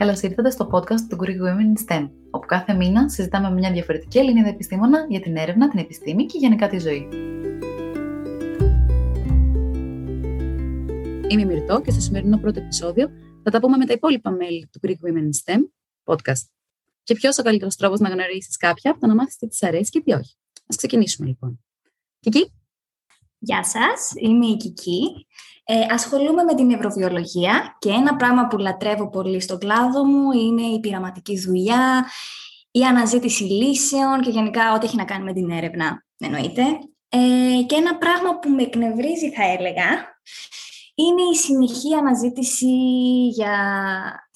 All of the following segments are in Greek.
Καλώς ήρθατε στο podcast του Greek Women in STEM, όπου κάθε μήνα συζητάμε με μια διαφορετική Ελληνίδα επιστήμονα για την έρευνα, την επιστήμη και γενικά τη ζωή. Είμαι η Μυρτώ και στο σημερινό πρώτο επεισόδιο θα τα πούμε με τα υπόλοιπα μέλη του Greek Women in STEM podcast. Και ποιος ο καλύτερος τρόπος να γνωρίσεις κάποια από το να μάθεις τι της αρέσει και τι όχι. Α ξεκινήσουμε λοιπόν. Κική. Γεια σας, είμαι η Κική. Ε, ασχολούμαι με την νευροβιολογία και ένα πράγμα που λατρεύω πολύ στον κλάδο μου είναι η πειραματική δουλειά, η αναζήτηση λύσεων και γενικά ό,τι έχει να κάνει με την έρευνα, εννοείται. Ε, και ένα πράγμα που με εκνευρίζει, θα έλεγα, είναι η συνεχή αναζήτηση για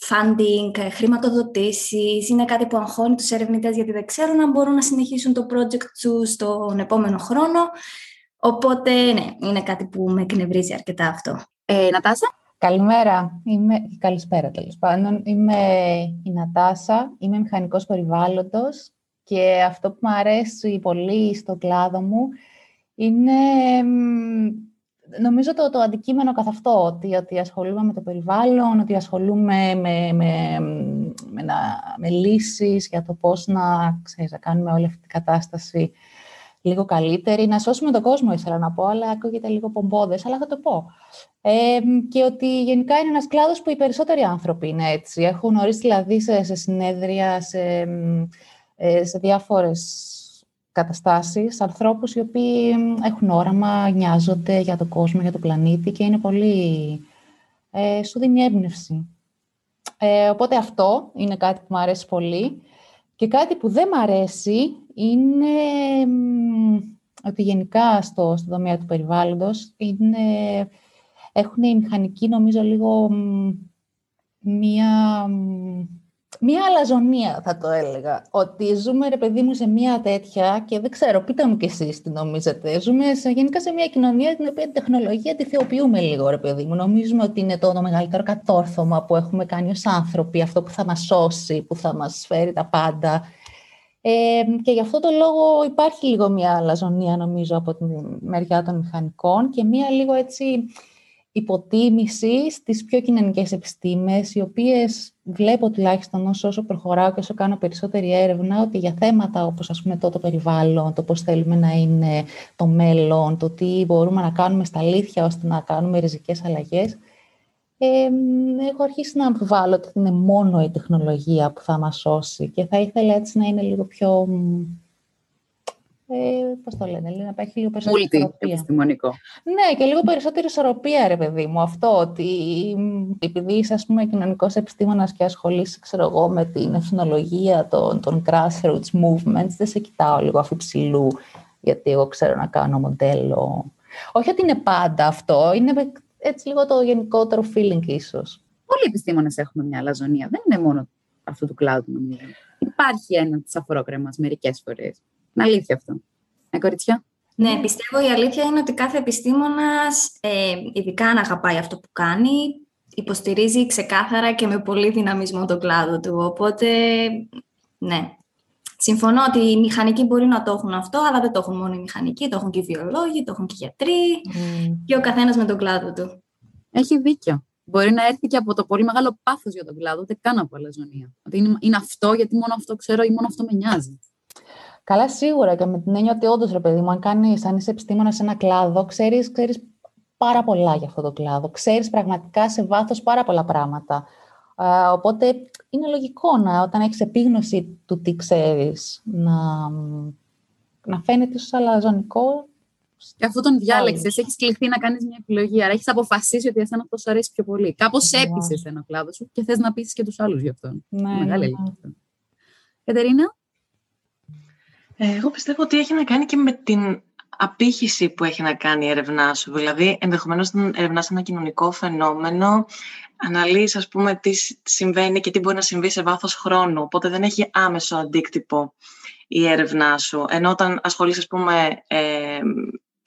funding, χρηματοδοτήσεις. Είναι κάτι που αγχώνει τους ερευνητές γιατί δεν ξέρουν αν μπορούν να συνεχίσουν το project τους στον επόμενο χρόνο. Οπότε, ναι, είναι κάτι που με εκνευρίζει αρκετά αυτό. Ε, Νατάσα; Καλημέρα. Είμαι... Καλησπέρα, τέλος πάντων. Είμαι η Νατάσα. Είμαι μηχανικός περιβάλλοντος και αυτό που μου αρέσει πολύ στο κλάδο μου είναι νομίζω το, το αντικείμενο καθ' αυτό, ότι, ότι ασχολούμαι με το περιβάλλον, ότι ασχολούμαι με, με, με, να, με λύσεις για το πώς να, ξέρεις, να κάνουμε όλη αυτή την κατάσταση λίγο καλύτερη, να σώσουμε τον κόσμο ήθελα να πω, αλλά ακούγεται λίγο πομπόδες, αλλά θα το πω. Ε, και ότι γενικά είναι ένας κλάδος που οι περισσότεροι άνθρωποι είναι έτσι. Έχουν γνωρίσει δηλαδή σε, σε συνέδρια, σε, ε, σε διάφορες καταστάσεις, ανθρώπους οι οποίοι έχουν όραμα, νοιάζονται για τον κόσμο, για τον πλανήτη και είναι πολύ... Ε, σου δίνει έμπνευση. Ε, οπότε αυτό είναι κάτι που μου αρέσει πολύ. Και κάτι που δεν μου αρέσει είναι ότι γενικά στο, στο τομέα του περιβάλλοντος είναι, έχουν οι μηχανικοί νομίζω λίγο μία μία αλαζονία θα το έλεγα. Ότι ζούμε, ρε παιδί μου, σε μία τέτοια και δεν ξέρω, πείτε μου κι εσείς τι νομίζετε. Ζούμε σε, γενικά σε μία κοινωνία την οποία την τεχνολογία τη θεοποιούμε λίγο, ρε παιδί μου. Νομίζουμε ότι είναι το, το μεγαλύτερο κατόρθωμα που έχουμε κάνει ως άνθρωποι, αυτό που θα μας σώσει, που θα μας φέρει τα πάντα. Ε, και γι' αυτό το λόγο υπάρχει λίγο μία αλαζονία, νομίζω, από τη μεριά των μηχανικών και μία λίγο έτσι υποτίμηση στις πιο κοινωνικές επιστήμες, οι οποίες βλέπω τουλάχιστον όσο, όσο προχωράω και όσο κάνω περισσότερη έρευνα, ότι για θέματα όπως ας πούμε το, το περιβάλλον, το πώς θέλουμε να είναι το μέλλον, το τι μπορούμε να κάνουμε στα αλήθεια ώστε να κάνουμε ριζικές αλλαγές, ε, έχω αρχίσει να αμφιβάλλω ότι είναι μόνο η τεχνολογία που θα μας σώσει και θα ήθελα έτσι να είναι λίγο πιο ε, Πώς το λένε, να υπάρχει λίγο περισσότερη ισορροπία. επιστημονικό. Ναι, και λίγο περισσότερη ισορροπία, ρε παιδί μου. Αυτό ότι επειδή είσαι, ας πούμε, κοινωνικός επιστήμονας και ασχολείσαι, ξέρω εγώ, με την εθνολογία των, των grassroots movements, δεν σε κοιτάω λίγο αφιψηλού, γιατί εγώ ξέρω να κάνω μοντέλο. Όχι ότι είναι πάντα αυτό, είναι έτσι λίγο το γενικότερο feeling ίσως. Πολλοί επιστήμονες έχουμε μια αλαζονία. Δεν είναι μόνο αυτού του κλάδου, νομίζω. Υπάρχει ένα τη αφρόκρεμα μερικές φορές. Είναι αλήθεια αυτό. Ε, κοριτσιά. Ναι, πιστεύω η αλήθεια είναι ότι κάθε επιστήμονας, ε, ειδικά αν αγαπάει αυτό που κάνει, υποστηρίζει ξεκάθαρα και με πολύ δυναμισμό τον κλάδο του. Οπότε, ναι. Συμφωνώ ότι οι μηχανικοί μπορεί να το έχουν αυτό, αλλά δεν το έχουν μόνο οι μηχανικοί, το έχουν και οι βιολόγοι, το έχουν και οι γιατροί mm. και ο καθένας με τον κλάδο του. Έχει δίκιο. Μπορεί να έρθει και από το πολύ μεγάλο πάθος για τον κλάδο, ούτε καν από αλαζονία. Ότι είναι, είναι αυτό, γιατί μόνο αυτό ξέρω ή μόνο αυτό με νοιάζει. Καλά, σίγουρα και με την έννοια ότι όντως, ρε παιδί μου, αν, κάνεις, αν είσαι επιστήμονας σε ένα κλάδο, ξέρεις ξέρεις πάρα πολλά για αυτό το κλάδο. Ξέρεις πραγματικά σε βάθος πάρα πολλά πράγματα. Ε, οπότε είναι λογικό να, όταν έχεις επίγνωση του τι ξέρεις, να, να φαίνεται ίσως αλαζονικό. Και αφού τον διάλεξες, έχεις κληθεί να κάνεις μια επιλογή. Άρα έχεις αποφασίσει ότι εσένα αυτό σου αρέσει πιο πολύ. Κάπως ναι. έπεισε ένα κλάδο σου και θες να πείσει και τους άλλους γι' αυτό. Ναι, Μεγάλη ναι. αυτό. Κατερίνα; Ε, εγώ πιστεύω ότι έχει να κάνει και με την απήχηση που έχει να κάνει η έρευνά σου. Δηλαδή, ενδεχομένως όταν ερευνάς ένα κοινωνικό φαινόμενο, αναλύεις, ας πούμε, τι συμβαίνει και τι μπορεί να συμβεί σε βάθος χρόνου. Οπότε δεν έχει άμεσο αντίκτυπο η έρευνά σου. Ενώ όταν ασχολείσαι, ας πούμε, ε,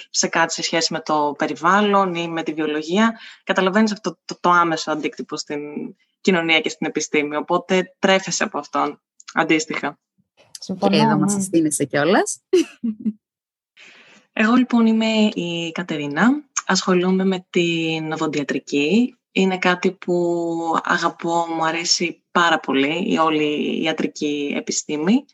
σε κάτι σε σχέση με το περιβάλλον ή με τη βιολογία, καταλαβαίνεις αυτό το, το άμεσο αντίκτυπο στην κοινωνία και στην επιστήμη. Οπότε τρέφεσαι από αυτόν αντίστοιχα. Συμφωνώ. Και εδώ μας ναι. συστήνεσαι κιόλας. Εγώ λοιπόν είμαι η Κατερίνα. Ασχολούμαι με την οδοντιατρική. είναι κάτι που αγαπώ, μου αρέσει πάρα πολύ η όλη η ιατρική επιστήμη.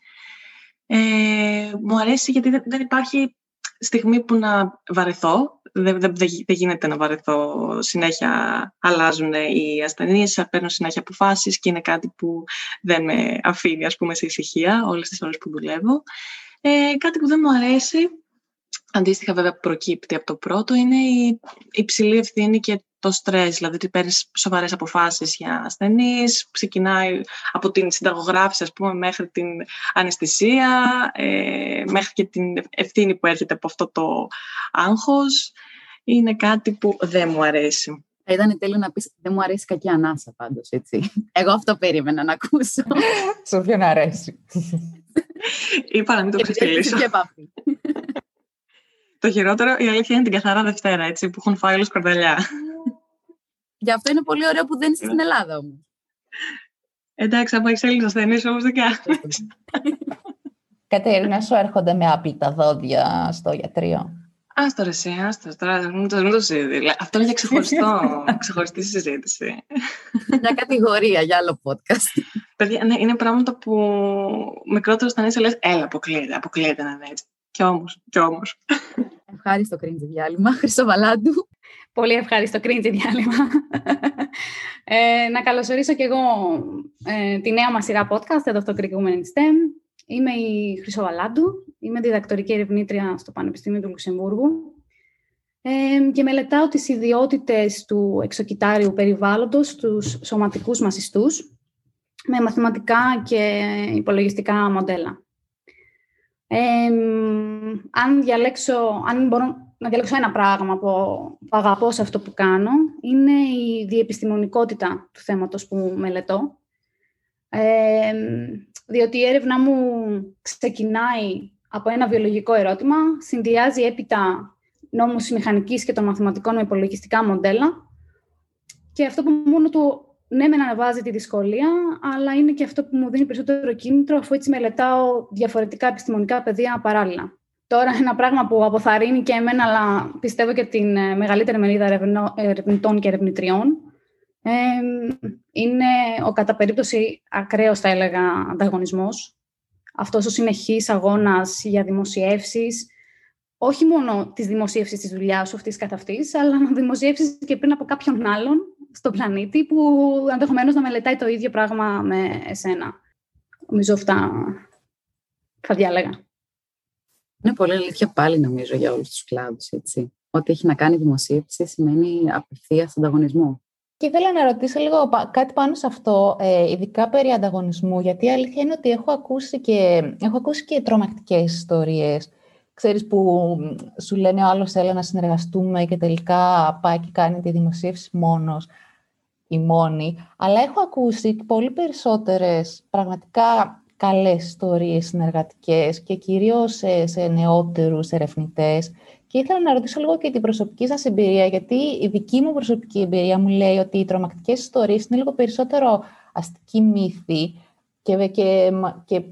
Ε, μου αρέσει γιατί δεν υπάρχει στιγμή που να βαρεθώ. Δεν, δεν, δεν γίνεται να βαρεθώ. Συνέχεια αλλάζουν οι ασθενείς, παίρνω συνέχεια αποφάσεις και είναι κάτι που δεν με αφήνει ας πούμε, σε ησυχία όλες τις ώρες που δουλεύω. Ε, κάτι που δεν μου αρέσει, αντίστοιχα βέβαια που προκύπτει από το πρώτο, είναι η υψηλή ευθύνη και το στρες, δηλαδή ότι παίρνεις σοβαρές αποφάσεις για ασθενείς, ξεκινάει από την συνταγογράφηση ας πούμε μέχρι την αναισθησία, ε, μέχρι και την ευθύνη που έρχεται από αυτό το άγχος. Είναι κάτι που δεν μου αρέσει. Ήταν τέλειο να πεις δεν μου αρέσει κακή ανάσα πάντως, έτσι. Εγώ αυτό περίμενα να ακούσω. Σε όποιον αρέσει. Είπα να μην το ξεφυλίσω. Το χειρότερο, η αλήθεια είναι την καθαρά Δευτέρα, έτσι, που έχουν φάει όλους κορδαλιά. Γι' αυτό είναι πολύ ωραίο που δεν είσαι στην Ελλάδα όμως. Εντάξει, από έχεις Έλληνες ασθενείς όμως δεν κάνεις. Κατερίνα, σου έρχονται με άπλυτα δόντια στο γιατρίο. Άστο ρε εσύ, άστο, τώρα μην το, το Αυτό είναι για ξεχωριστό, ξεχωριστή συζήτηση. Για κατηγορία, για άλλο podcast. Παιδιά, ναι, είναι πράγματα που μικρότερος ασθενή λες, έλα, αποκλείεται, αποκλείεται να είναι έτσι. Κι όμως, κι όμως. Ευχάριστο κρίντζι διάλειμμα. Χρυσοβαλάντου. Πολύ ευχάριστο κρίντζι διάλειμμα. ε, να καλωσορίσω και εγώ ε, τη νέα μας σειρά podcast εδώ στο Greek Women in STEM. Είμαι η Χρυσοβαλάντου. Είμαι διδακτορική ερευνήτρια στο Πανεπιστήμιο του Λουξεμβούργου ε, και μελετάω τις ιδιότητες του εξοκυτάριου περιβάλλοντος στους σωματικούς μασιστούς με μαθηματικά και υπολογιστικά μοντέλα αν, διαλέξω, αν μπορώ να διαλέξω ένα πράγμα που, που αγαπώ σε αυτό που κάνω, είναι η διεπιστημονικότητα του θέματος που μελετώ. διότι η έρευνα μου ξεκινάει από ένα βιολογικό ερώτημα, συνδυάζει έπειτα νόμους μηχανικής και των μαθηματικών με υπολογιστικά μοντέλα και αυτό που μόνο του ναι, με αναβάζει τη δυσκολία, αλλά είναι και αυτό που μου δίνει περισσότερο κίνητρο, αφού έτσι μελετάω διαφορετικά επιστημονικά πεδία παράλληλα. Τώρα, ένα πράγμα που αποθαρρύνει και εμένα, αλλά πιστεύω και την ε, μεγαλύτερη μερίδα ερευνητών και ερευνητριών, είναι ο κατά περίπτωση ακραίος, θα έλεγα, ανταγωνισμός. Αυτός ο συνεχής αγώνας για δημοσιεύσεις, όχι μόνο της δημοσίευσης της δουλειάς σου αυτής καθ' αυτής, αλλά να δημοσιεύσεις και πριν από κάποιον άλλον στον πλανήτη που ενδεχομένως να μελετάει το ίδιο πράγμα με εσένα. Νομίζω αυτά θα διάλεγα. Είναι πολύ αλήθεια πάλι νομίζω για όλους τους κλάδους, έτσι. Ό,τι έχει να κάνει δημοσίευση σημαίνει απευθείας ανταγωνισμό. Και ήθελα να ρωτήσω λίγο κάτι πάνω σε αυτό, ε, ειδικά περί ανταγωνισμού, γιατί η αλήθεια είναι ότι έχω ακούσει και, έχω ακούσει και τρομακτικές ιστορίες. Ξέρεις που σου λένε ο άλλος θέλει να συνεργαστούμε και τελικά πάει και κάνει τη δημοσίευση μόνος η μόνη, αλλά έχω ακούσει πολύ περισσότερες πραγματικά καλές ιστορίες συνεργατικές και κυρίως σε, σε νεότερους ερευνητές. Και ήθελα να ρωτήσω λίγο και την προσωπική σας εμπειρία, γιατί η δική μου προσωπική εμπειρία μου λέει ότι οι τρομακτικές ιστορίες είναι λίγο περισσότερο αστική μύθη και, και, και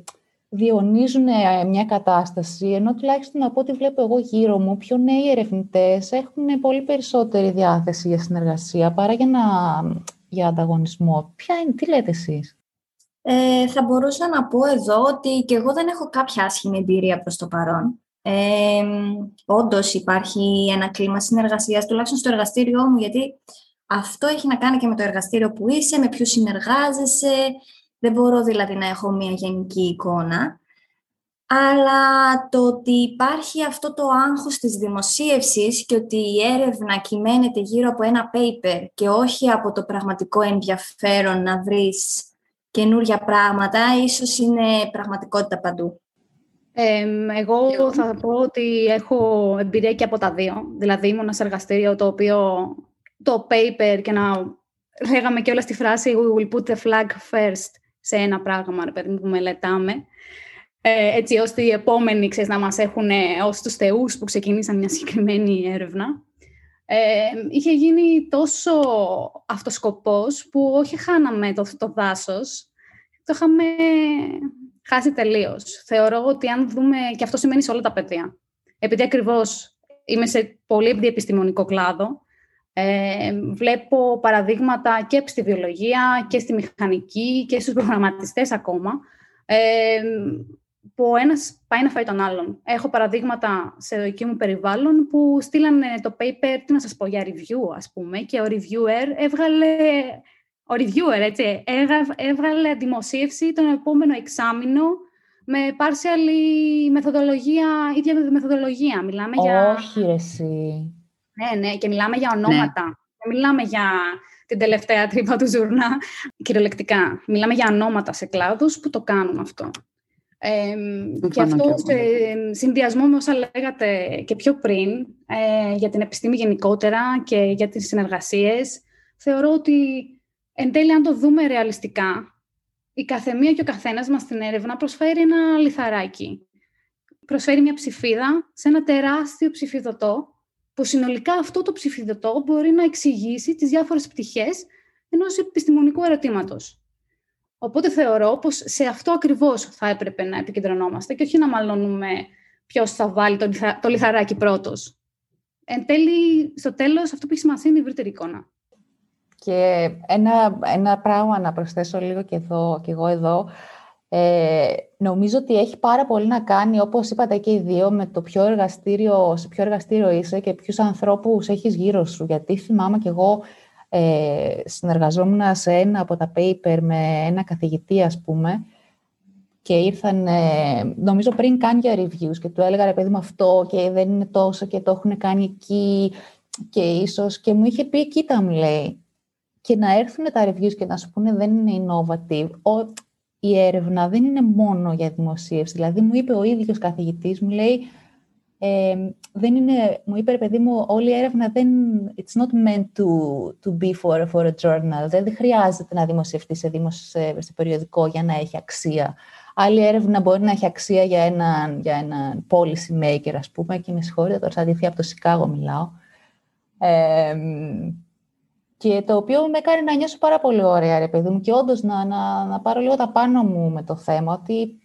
διονύζουν ε, μια κατάσταση, ενώ τουλάχιστον από ό,τι βλέπω εγώ γύρω μου, πιο νέοι ερευνητές έχουν πολύ περισσότερη διάθεση για συνεργασία παρά για, να, για ανταγωνισμό. Ποια είναι, τι λέτε εσείς; Ε, θα μπορούσα να πω εδώ ότι και εγώ δεν έχω κάποια άσχημη εμπειρία προς το παρόν. Ε, Όντως υπάρχει ένα κλίμα συνεργασίας, τουλάχιστον στο εργαστήριό μου, γιατί αυτό έχει να κάνει και με το εργαστήριο που είσαι, με ποιους συνεργάζεσαι, δεν μπορώ δηλαδή να έχω μια γενική εικόνα. Αλλά το ότι υπάρχει αυτό το άγχος της δημοσίευσης και ότι η έρευνα κυμαίνεται γύρω από ένα paper και όχι από το πραγματικό ενδιαφέρον να βρεις καινούργια πράγματα, ίσως είναι πραγματικότητα παντού. εγώ θα πω ότι έχω εμπειρία και από τα δύο. Δηλαδή ήμουν σε εργαστήριο το οποίο το paper και να λέγαμε και όλα στη φράση «We will put the flag first» σε ένα πράγμα, ρε παιδί που μελετάμε. Ε, έτσι ώστε οι επόμενοι, ξέρεις, να μας έχουν ως τους θεούς που ξεκινήσαν μια συγκεκριμένη έρευνα. Ε, είχε γίνει τόσο αυτοσκοπός που όχι χάναμε το, το δάσος, το είχαμε χάσει τελείως. Θεωρώ ότι αν δούμε, και αυτό σημαίνει σε όλα τα παιδιά, επειδή ακριβώς είμαι σε πολύ επιστημονικό κλάδο, Ε, βλέπω παραδείγματα και στη βιολογία και στη μηχανική και στους προγραμματιστές ακόμα. Ε, που ο ένας πάει να φάει τον άλλον. Έχω παραδείγματα σε δική μου περιβάλλον που στείλανε το paper, τι να σας πω, για review ας πούμε και ο reviewer έβγαλε, ο reviewer έτσι, έβγαλε δημοσίευση τον επόμενο εξάμεινο με partial μεθοδολογία, ίδια μεθοδολογία. Μιλάμε για... Όχι ρε εσύ. Ναι, ναι, και μιλάμε για ονόματα. Ναι. μιλάμε για την τελευταία τρύπα του ζουρνά, κυριολεκτικά. Μιλάμε για ονόματα σε κλάδους που το κάνουν αυτό. Ε, και αυτό σε συνδυασμό με όσα λέγατε και πιο πριν ε, για την επιστήμη γενικότερα και για τις συνεργασίες, θεωρώ ότι εν τέλει αν το δούμε ρεαλιστικά, η καθεμία και ο καθένας μας στην έρευνα προσφέρει ένα λιθαράκι. Προσφέρει μια ψηφίδα σε ένα τεράστιο ψηφιδωτό, που συνολικά αυτό το ψηφιδωτό μπορεί να εξηγήσει τις διάφορες πτυχές ενός επιστημονικού ερωτήματος. Οπότε θεωρώ πως σε αυτό ακριβώς θα έπρεπε να επικεντρωνόμαστε και όχι να μαλώνουμε ποιος θα βάλει το, λιθα... το λιθαράκι πρώτος. Εν τέλει, στο τέλος, αυτό που έχει σημασία είναι η ευρύτερη εικόνα. Και ένα, ένα πράγμα να προσθέσω λίγο και, εδώ, και εγώ εδώ. Ε, νομίζω ότι έχει πάρα πολύ να κάνει, όπως είπατε και οι δύο, με το ποιο εργαστήριο, σε ποιο εργαστήριο είσαι και ποιους ανθρώπους έχεις γύρω σου. Γιατί θυμάμαι και εγώ ε, συνεργαζόμουν σε ένα από τα paper με ένα καθηγητή, ας πούμε, και ήρθαν, ε, νομίζω πριν κάνει για reviews και του έλεγα, ρε παιδί μου, αυτό και δεν είναι τόσο και το έχουν κάνει εκεί και ίσως, και μου είχε πει, κοίτα μου λέει, και να έρθουν τα reviews και να σου πούνε δεν είναι innovative, ο, η έρευνα δεν είναι μόνο για δημοσίευση. Δηλαδή, μου είπε ο ίδιος καθηγητής, μου λέει, ε, δεν είναι, μου είπε, παιδί μου, όλη η έρευνα δεν, it's not meant to, to be for, for a journal. Δεν χρειάζεται να δημοσιευτεί σε, σε, σε περιοδικό για να έχει αξία. Άλλη έρευνα μπορεί να έχει αξία για έναν, για έναν policy maker, ας πούμε, και με συγχωρείτε, τώρα σαν από το Σικάγο μιλάω. Ε, και το οποίο με κάνει να νιώσω πάρα πολύ ωραία, ρε παιδί μου, και όντως να, να, να πάρω λίγο τα πάνω μου με το θέμα, ότι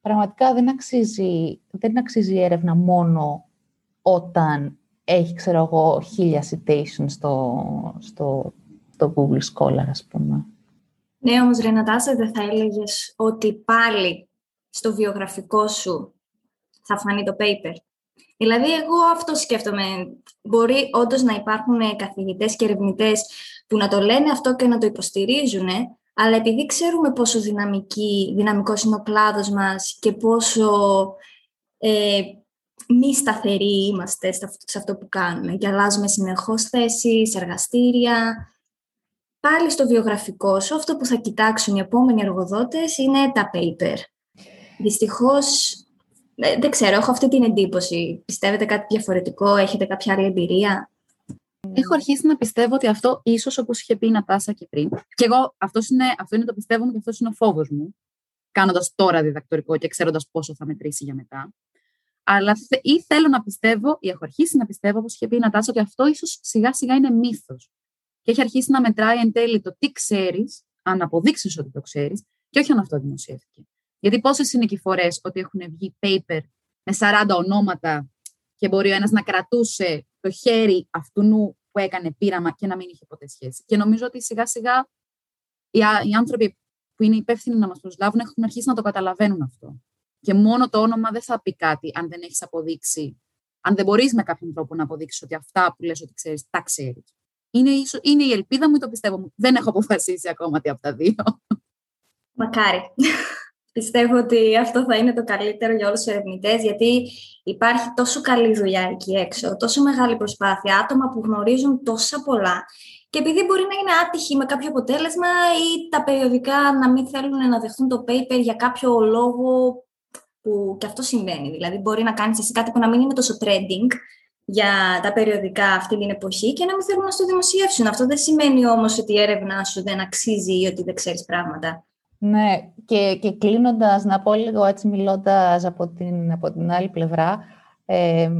πραγματικά δεν αξίζει, δεν αξίζει η έρευνα μόνο όταν έχει, ξέρω εγώ, χίλια citations στο, στο, στο Google Scholar, ας πούμε. Ναι, όμως Ρενατάσα, δεν θα έλεγες ότι πάλι στο βιογραφικό σου θα φανεί το paper; Δηλαδή, εγώ αυτό σκέφτομαι. Μπορεί όντως να υπάρχουν καθηγητές και ερευνητές που να το λένε αυτό και να το υποστηρίζουν, αλλά επειδή ξέρουμε πόσο δυναμική, δυναμικός είναι ο κλάδος μας και πόσο ε, μη σταθεροί είμαστε σε αυτό που κάνουμε και αλλάζουμε συνεχώς θέσεις, εργαστήρια, πάλι στο βιογραφικό σου αυτό που θα κοιτάξουν οι επόμενοι εργοδότες είναι τα paper. Δυστυχώς, ε, δεν ξέρω, έχω αυτή την εντύπωση. Πιστεύετε κάτι διαφορετικό, έχετε κάποια άλλη εμπειρία; Έχω αρχίσει να πιστεύω ότι αυτό ίσως όπως είχε πει η Νατάσα και πριν. Και εγώ αυτός είναι, αυτό είναι το πιστεύω μου και αυτός είναι ο φόβος μου. Κάνοντας τώρα διδακτορικό και ξέροντας πόσο θα μετρήσει για μετά. Αλλά ή θέλω να πιστεύω, ή έχω αρχίσει να πιστεύω, όπως είχε πει η Νατάσα, ότι αυτό ίσως σιγά σιγά είναι μύθος. Και έχει αρχίσει να μετράει εν τέλει το τι ξέρεις, αν αποδείξεις ότι το ξέρεις, και όχι αν αυτό δημοσιεύτηκε. Γιατί πόσες είναι και οι φορέ ότι έχουν βγει paper με 40 ονόματα και μπορεί ο ένας να κρατούσε το χέρι αυτού που έκανε πείραμα και να μην είχε ποτέ σχέση. Και νομίζω ότι σιγά σιγά οι, άνθρωποι που είναι υπεύθυνοι να μας προσλάβουν έχουν αρχίσει να το καταλαβαίνουν αυτό. Και μόνο το όνομα δεν θα πει κάτι αν δεν έχεις αποδείξει, αν δεν μπορείς με κάποιον τρόπο να αποδείξεις ότι αυτά που λες ότι ξέρεις, τα ξέρεις. Είναι, είναι η ελπίδα μου ή το πιστεύω Δεν έχω αποφασίσει ακόμα τι από τα δύο. Μακάρι. Πιστεύω ότι αυτό θα είναι το καλύτερο για όλους τους ερευνητές, γιατί υπάρχει τόσο καλή δουλειά εκεί έξω, τόσο μεγάλη προσπάθεια, άτομα που γνωρίζουν τόσα πολλά. Και επειδή μπορεί να είναι άτυχοι με κάποιο αποτέλεσμα ή τα περιοδικά να μην θέλουν να δεχτούν το paper για κάποιο λόγο που και αυτό συμβαίνει. Δηλαδή μπορεί να κάνεις εσύ κάτι που να μην είναι τόσο trending για τα περιοδικά αυτή την εποχή και να μην θέλουν να στο δημοσιεύσουν. Αυτό δεν σημαίνει όμως ότι η έρευνα σου δεν αξίζει ή ότι δεν ξέρεις πράγματα. Ναι, και, και κλείνοντας, να πω λίγο έτσι μιλώντας από την, από την άλλη πλευρά, ε,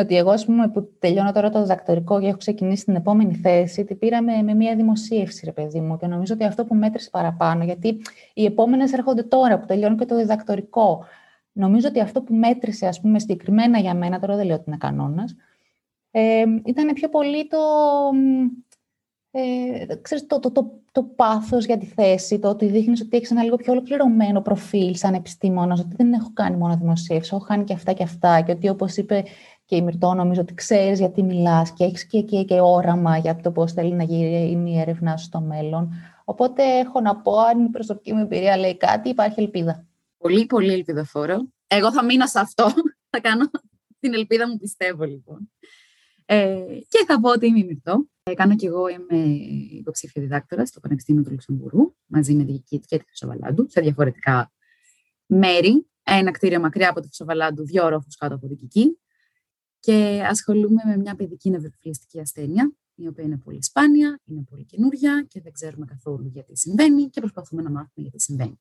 ότι εγώ, ας πούμε, που τελειώνω τώρα το διδακτορικό και έχω ξεκινήσει την επόμενη θέση, την πήραμε με μια δημοσίευση, ρε παιδί μου, και νομίζω ότι αυτό που μέτρησε παραπάνω, γιατί οι επόμενες έρχονται τώρα, που τελειώνω και το διδακτορικό. Νομίζω ότι αυτό που μέτρησε, ας πούμε, συγκεκριμένα για μένα, τώρα δεν λέω ότι είναι κανόνας, Ε, ήταν πιο πολύ το, ε, ξέρεις, το, το, το, το πάθος για τη θέση, το ότι δείχνεις ότι έχεις ένα λίγο πιο ολοκληρωμένο προφίλ σαν επιστήμονας, ότι δεν έχω κάνει μόνο δημοσίευση, έχω κάνει και αυτά και αυτά και ότι όπως είπε και η Μυρτώ, νομίζω ότι ξέρεις γιατί μιλάς και έχεις και, και, και όραμα για το πώς θέλει να γίνει η έρευνά σου στο μέλλον. Οπότε έχω να πω, αν η προσωπική μου εμπειρία λέει κάτι, υπάρχει ελπίδα. Πολύ, πολύ ελπιδοφόρο. Εγώ θα μείνω σε αυτό. θα κάνω την ελπίδα μου, πιστεύω λοιπόν. Ε, και θα πω ότι είμαι Μυρτώ. Ε, κάνω κι εγώ, είμαι υποψήφια διδάκτορα στο Πανεπιστήμιο του Λουξεμβουργού, μαζί με τη Γική και τη Χρυσοβαλάντου, σε διαφορετικά μέρη. Ένα κτίριο μακριά από τη Χρυσοβαλάντου, δύο όροφους κάτω από την Κική. Και ασχολούμαι με μια παιδική νευροφιλιστική ασθένεια, η οποία είναι πολύ σπάνια, είναι πολύ καινούρια και δεν ξέρουμε καθόλου γιατί συμβαίνει και προσπαθούμε να μάθουμε γιατί συμβαίνει.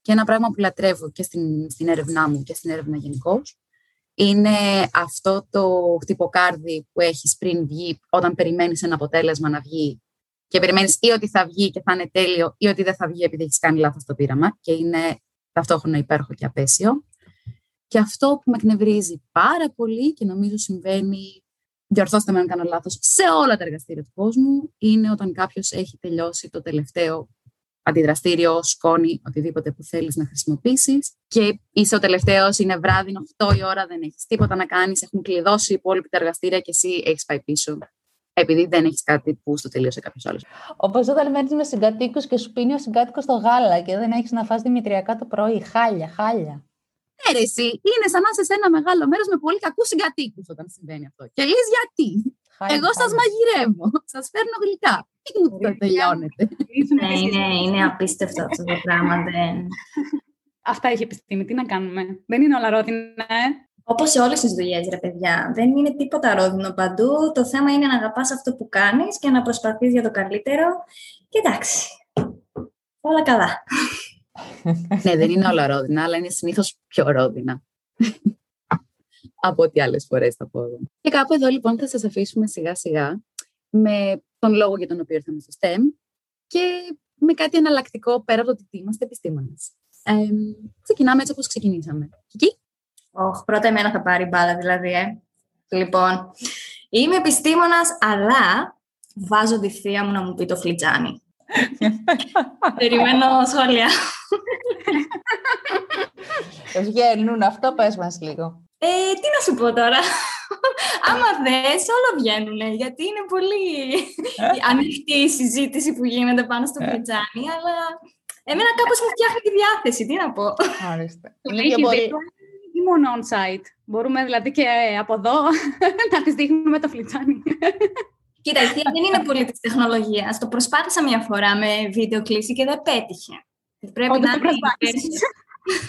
Και ένα πράγμα που λατρεύω και στην, στην έρευνά μου και στην έρευνα γενικώς είναι αυτό το χτυποκάρδι που έχεις πριν βγει, όταν περιμένεις ένα αποτέλεσμα να βγει και περιμένεις ή ότι θα βγει και θα είναι τέλειο, ή ότι δεν θα βγει επειδή έχεις κάνει λάθος το πείραμα και είναι ταυτόχρονα υπέροχο και απέσιο. Και αυτό που με εκνευρίζει πάρα πολύ και νομίζω συμβαίνει, διορθώστε με αν κάνω λάθος, σε όλα τα εργαστήρια του κόσμου, είναι όταν κάποιος έχει τελειώσει το τελευταίο αντιδραστήριο, σκόνη, οτιδήποτε που θέλεις να χρησιμοποιήσεις και είσαι ο τελευταίος, είναι βράδυ, είναι 8 η ώρα, δεν έχεις τίποτα να κάνεις, έχουν κλειδώσει οι υπόλοιποι τα εργαστήρια και εσύ έχεις πάει πίσω επειδή δεν έχεις κάτι που στο τελείωσε κάποιος άλλος. Όπως όταν μένεις με συγκατοίκους και σου πίνει ο συγκάτοικος το γάλα και δεν έχεις να φας δημητριακά το πρωί. Χάλια, χάλια. Ναι, είναι σαν να είσαι σε ένα μεγάλο μέρος με πολύ κακούς συγκατοίκους όταν συμβαίνει αυτό. Και λες γιατί; Εγώ σας μαγειρεύω, σας φέρνω γλυκά. Τι μου το τελειώνετε. Ναι, είναι, είναι απίστευτο αυτό το πράγμα. Δεν... Αυτά έχει επιστήμη. Τι να κάνουμε. Δεν είναι όλα ρόδινα, ε. Όπως σε όλες τις δουλειές, ρε παιδιά. Δεν είναι τίποτα ρόδινο παντού. Το θέμα είναι να αγαπάς αυτό που κάνεις και να προσπαθείς για το καλύτερο. Και εντάξει. Όλα καλά. ναι, δεν είναι όλα ρόδινα, αλλά είναι συνήθως πιο ρόδινα από ό,τι άλλες φορές θα πω εγώ. Και κάπου εδώ λοιπόν θα σας αφήσουμε σιγά σιγά με τον λόγο για τον οποίο ήρθαμε στο STEM και με κάτι εναλλακτικό πέρα από το ότι είμαστε επιστήμονες. Ε, ξεκινάμε έτσι όπως ξεκινήσαμε. Κική; Oh, πρώτα εμένα θα πάρει μπάλα δηλαδή, ε. Λοιπόν, είμαι επιστήμονας, αλλά βάζω τη θεία μου να μου πει το φλιτζάνι. Περιμένω σχόλια. Βγαίνουν αυτό, πες μας λίγο. Ε, τι να σου πω τώρα; Άμα δες, όλα βγαίνουν, γιατί είναι πολύ ανοιχτή η συζήτηση που γίνεται πάνω στο φλιτζάνι, αλλά εμένα κάπως μου φτιάχνει τη διάθεση, τι να πω. Ορίστε. Είναι και πολύ... Ή μόνο on-site. Μπορούμε δηλαδή και από εδώ να τις δείχνουμε το φλιτζάνι. Κοίτα, η δεν είναι πολύ της τεχνολογίας. Το προσπάθησα μια φορά με βίντεο κλίση και δεν πέτυχε. Πρέπει Όντως να το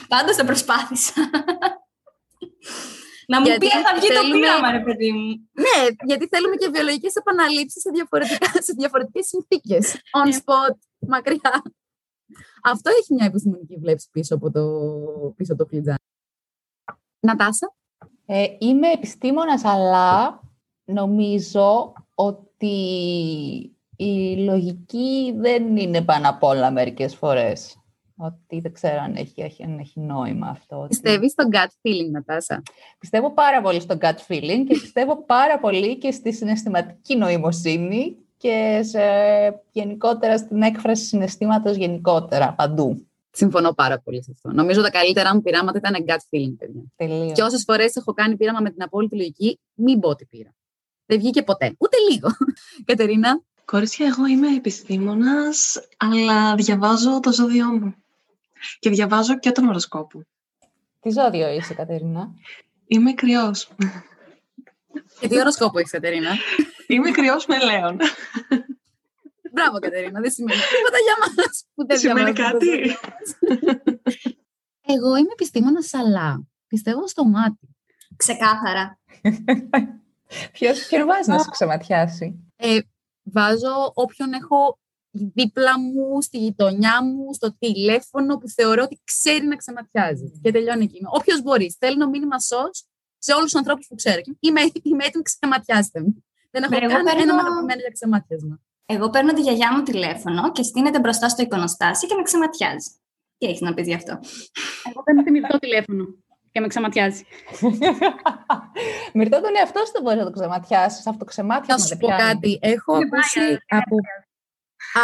Πάντως το προσπάθησα. Να μου πει αν θα βγει θέλουμε... το πείραμα, ρε παιδί μου. Ναι, γιατί θέλουμε και βιολογικές επαναλήψεις σε, σε διαφορετικές συνθήκες. On ναι. spot, μακριά. Αυτό έχει μια επιστημονική βλέψη πίσω από το, πίσω το φλιτζάνι. Νατάσα. Ε, είμαι επιστήμονας, αλλά νομίζω ότι η λογική δεν είναι πάνω απ' όλα μερικές φορές. Ότι δεν ξέρω αν έχει, αν έχει νόημα αυτό. Πιστεύεις στο gut feeling, Νατάσα; Πιστεύω πάρα πολύ στο gut feeling και πιστεύω πάρα πολύ και στη συναισθηματική νοημοσύνη και σε, γενικότερα στην έκφραση συναισθήματος γενικότερα, παντού. Συμφωνώ πάρα πολύ σε αυτό. Νομίζω τα καλύτερα μου πειράματα ήταν gut feeling, παιδιά. Τελείως. Και όσες φορές έχω κάνει πείραμα με την απόλυτη λογική, μην πω ότι πήρα. Δεν βγήκε ποτέ. Ούτε λίγο. Κατερίνα; Κορίτσια, εγώ είμαι επιστήμονας, αλλά διαβάζω το ζώδιό μου. Και διαβάζω και τον οροσκόπο. Τι ζώδιο είσαι, Κατερίνα; Είμαι κρυός. Και τι οροσκόπο είσαι, Κατερίνα; Είμαι κρυός με λέον. Μπράβο, Κατερίνα, δεν σημαίνει τίποτα για μας. Ούτε σημαίνει κάτι. Εγώ είμαι επιστήμονα αλλά πιστεύω στο μάτι. Ξεκάθαρα. Ποιος, ποιον βάζεις να σου ξεματιάσει; Ε, βάζω όποιον έχω δίπλα μου, στη γειτονιά μου, στο τηλέφωνο που θεωρώ ότι ξέρει να ξεματιάζει. Και τελειώνει εκεί. Όποιος μπορεί. Στέλνω μήνυμα σως σε όλους τους ανθρώπους που ξέρω. Είμαι, είμαι έτοιμη, ξεματιάστε μου. Δεν έχω καν παίρνω... ένα αγαπημένο για ξεματιάσμα. Εγώ παίρνω τη γιαγιά μου τηλέφωνο και στείνεται μπροστά στο εικονοστάσι και με ξεματιάζει. Τι έχεις να πεις γι' αυτό; Εγώ παίρνω τη μυρτό τηλέφωνο. και με ξαματιάζει. Μυρτώ τον εαυτό σου δεν μπορείς να το ξαματιάσει. Αυτοξεμάτια Θα σου πω κάτι. Έχω ακούσει από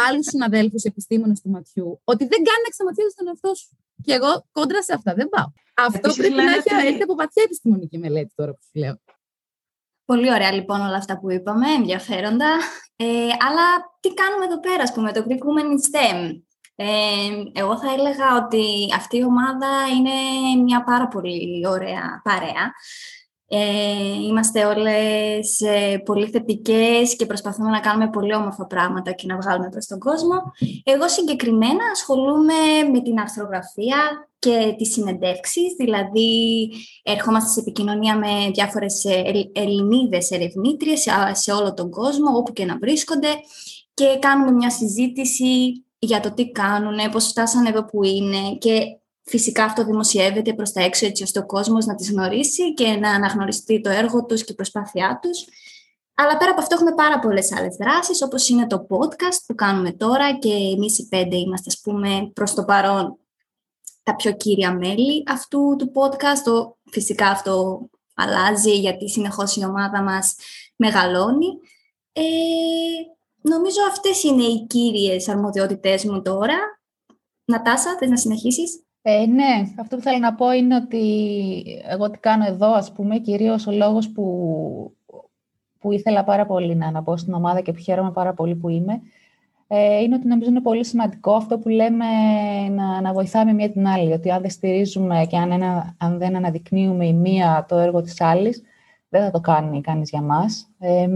άλλους συναδέλφους επιστήμονες του ματιού ότι δεν κάνει να ξαματιάζει τον εαυτό σου. Και εγώ κόντρα σε αυτά δεν πάω. Αυτό πρέπει να έχει έρθει από βαθιά επιστημονική μελέτη τώρα που σου λέω. Πολύ ωραία λοιπόν όλα αυτά που είπαμε, ενδιαφέροντα. Ε, αλλά τι κάνουμε εδώ πέρα, ας πούμε, το Greek Women in STEM; Ε, εγώ θα έλεγα ότι αυτή η ομάδα είναι μια πάρα πολύ ωραία παρέα. Ε, είμαστε όλες ε, πολύ θετικές και προσπαθούμε να κάνουμε πολύ όμορφα πράγματα και να βγάλουμε προς τον κόσμο. Εγώ συγκεκριμένα ασχολούμαι με την αρθρογραφία και τις συνεντεύξεις, δηλαδή ερχόμαστε σε επικοινωνία με διάφορες ε, Ελληνίδες ερευνήτριες σε όλο τον κόσμο, όπου και να βρίσκονται και κάνουμε μια συζήτηση για το τι κάνουν, πώς φτάσανε εδώ που είναι και φυσικά αυτό δημοσιεύεται προς τα έξω έτσι ώστε ο κόσμος να τις γνωρίσει και να αναγνωριστεί το έργο τους και η προσπάθειά τους. Αλλά πέρα από αυτό έχουμε πάρα πολλές άλλες δράσεις, όπως είναι το podcast που κάνουμε τώρα και εμείς οι πέντε είμαστε, ας πούμε, προς το παρόν τα πιο κύρια μέλη αυτού του podcast. Το, φυσικά αυτό αλλάζει γιατί συνεχώς η ομάδα μας μεγαλώνει. Ε, νομίζω αυτές είναι οι κύριες αρμοδιότητές μου τώρα. Νατάσα, θες να συνεχίσεις; Ε, ναι, αυτό που θέλω να πω είναι ότι εγώ τι κάνω εδώ, ας πούμε, κυρίως ο λόγος που, που ήθελα πάρα πολύ να αναμπώ στην ομάδα και που χαίρομαι πάρα πολύ που είμαι, ε, είναι ότι νομίζω είναι πολύ σημαντικό αυτό που λέμε να, να βοηθάμε μία την άλλη. Ότι αν δεν στηρίζουμε και αν, ένα, αν δεν αναδεικνύουμε η μία το έργο της άλλης, δεν θα το κάνει κανείς για μας. Ε,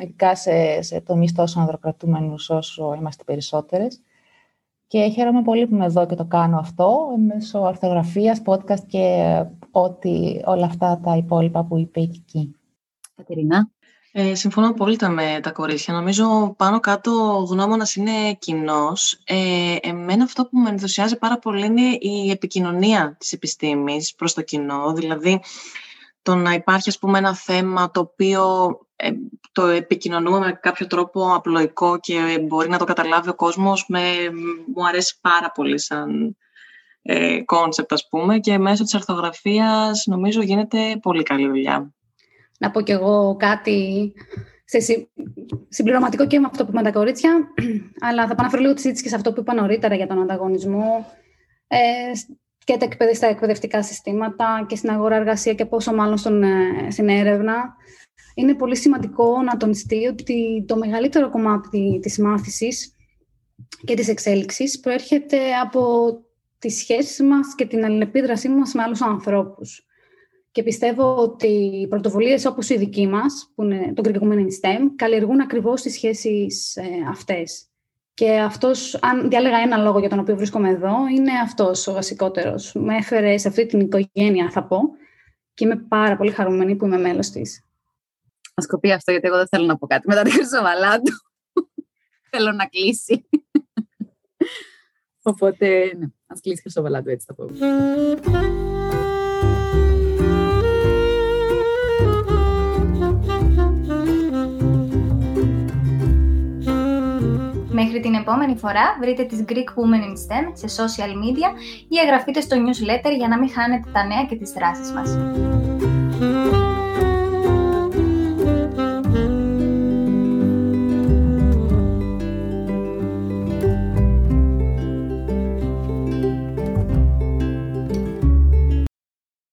ειδικά σε, σε τομείς τόσο ανδροκρατούμενους όσο είμαστε περισσότερες. Και χαίρομαι πολύ που είμαι εδώ και το κάνω αυτό, μέσω αρθογραφίας, podcast και ό,τι, όλα αυτά τα υπόλοιπα που είπε η Κική. Κατερίνα. Ε, συμφωνώ πολύ με τα κορίτσια. Νομίζω πάνω κάτω ο γνώμονας είναι κοινός. Ε, εμένα αυτό που με ενθουσιάζει πάρα πολύ είναι η επικοινωνία της επιστήμης προς το κοινό. Δηλαδή, το να υπάρχει ας πούμε, ένα θέμα το οποίο ε, το επικοινωνούμε με κάποιο τρόπο απλοϊκό και μπορεί να το καταλάβει ο κόσμος, με, μου αρέσει πάρα πολύ σαν concept, ας πούμε, και μέσω της αρθογραφίας νομίζω γίνεται πολύ καλή δουλειά να πω κι εγώ κάτι σε συμπληρωματικό και με αυτό που είπαν τα κορίτσια, αλλά θα επαναφέρω λίγο τη συζήτηση και σε αυτό που είπα νωρίτερα για τον ανταγωνισμό ε, και τα στα εκπαιδευτικά συστήματα και στην αγορά εργασία και πόσο μάλλον στον, ε, στην έρευνα. Είναι πολύ σημαντικό να τονιστεί ότι το μεγαλύτερο κομμάτι της μάθησης και της εξέλιξης προέρχεται από τις σχέσεις μας και την αλληλεπίδρασή μας με άλλους ανθρώπους. Και πιστεύω ότι οι πρωτοβουλίες όπως η δική μας, που είναι το Greek Women in STEM, καλλιεργούν ακριβώς τις σχέσεις ε, αυτές. Και αυτός, αν διάλεγα ένα λόγο για τον οποίο βρίσκομαι εδώ, είναι αυτός ο βασικότερος. Με έφερε σε αυτή την οικογένεια, θα πω, και είμαι πάρα πολύ χαρούμενη που είμαι μέλος της. Α κοπεί αυτό, γιατί εγώ δεν θέλω να πω κάτι. Μετά τη χρυσοβαλά του, θέλω να κλείσει. Οπότε, ναι, ας κλείσει η χρυσοβαλά του, έτσι θα πω. Μέχρι την επόμενη φορά βρείτε τις Greek Women in STEM σε social media ή εγγραφείτε στο newsletter για να μην χάνετε τα νέα και τις δράσεις μας.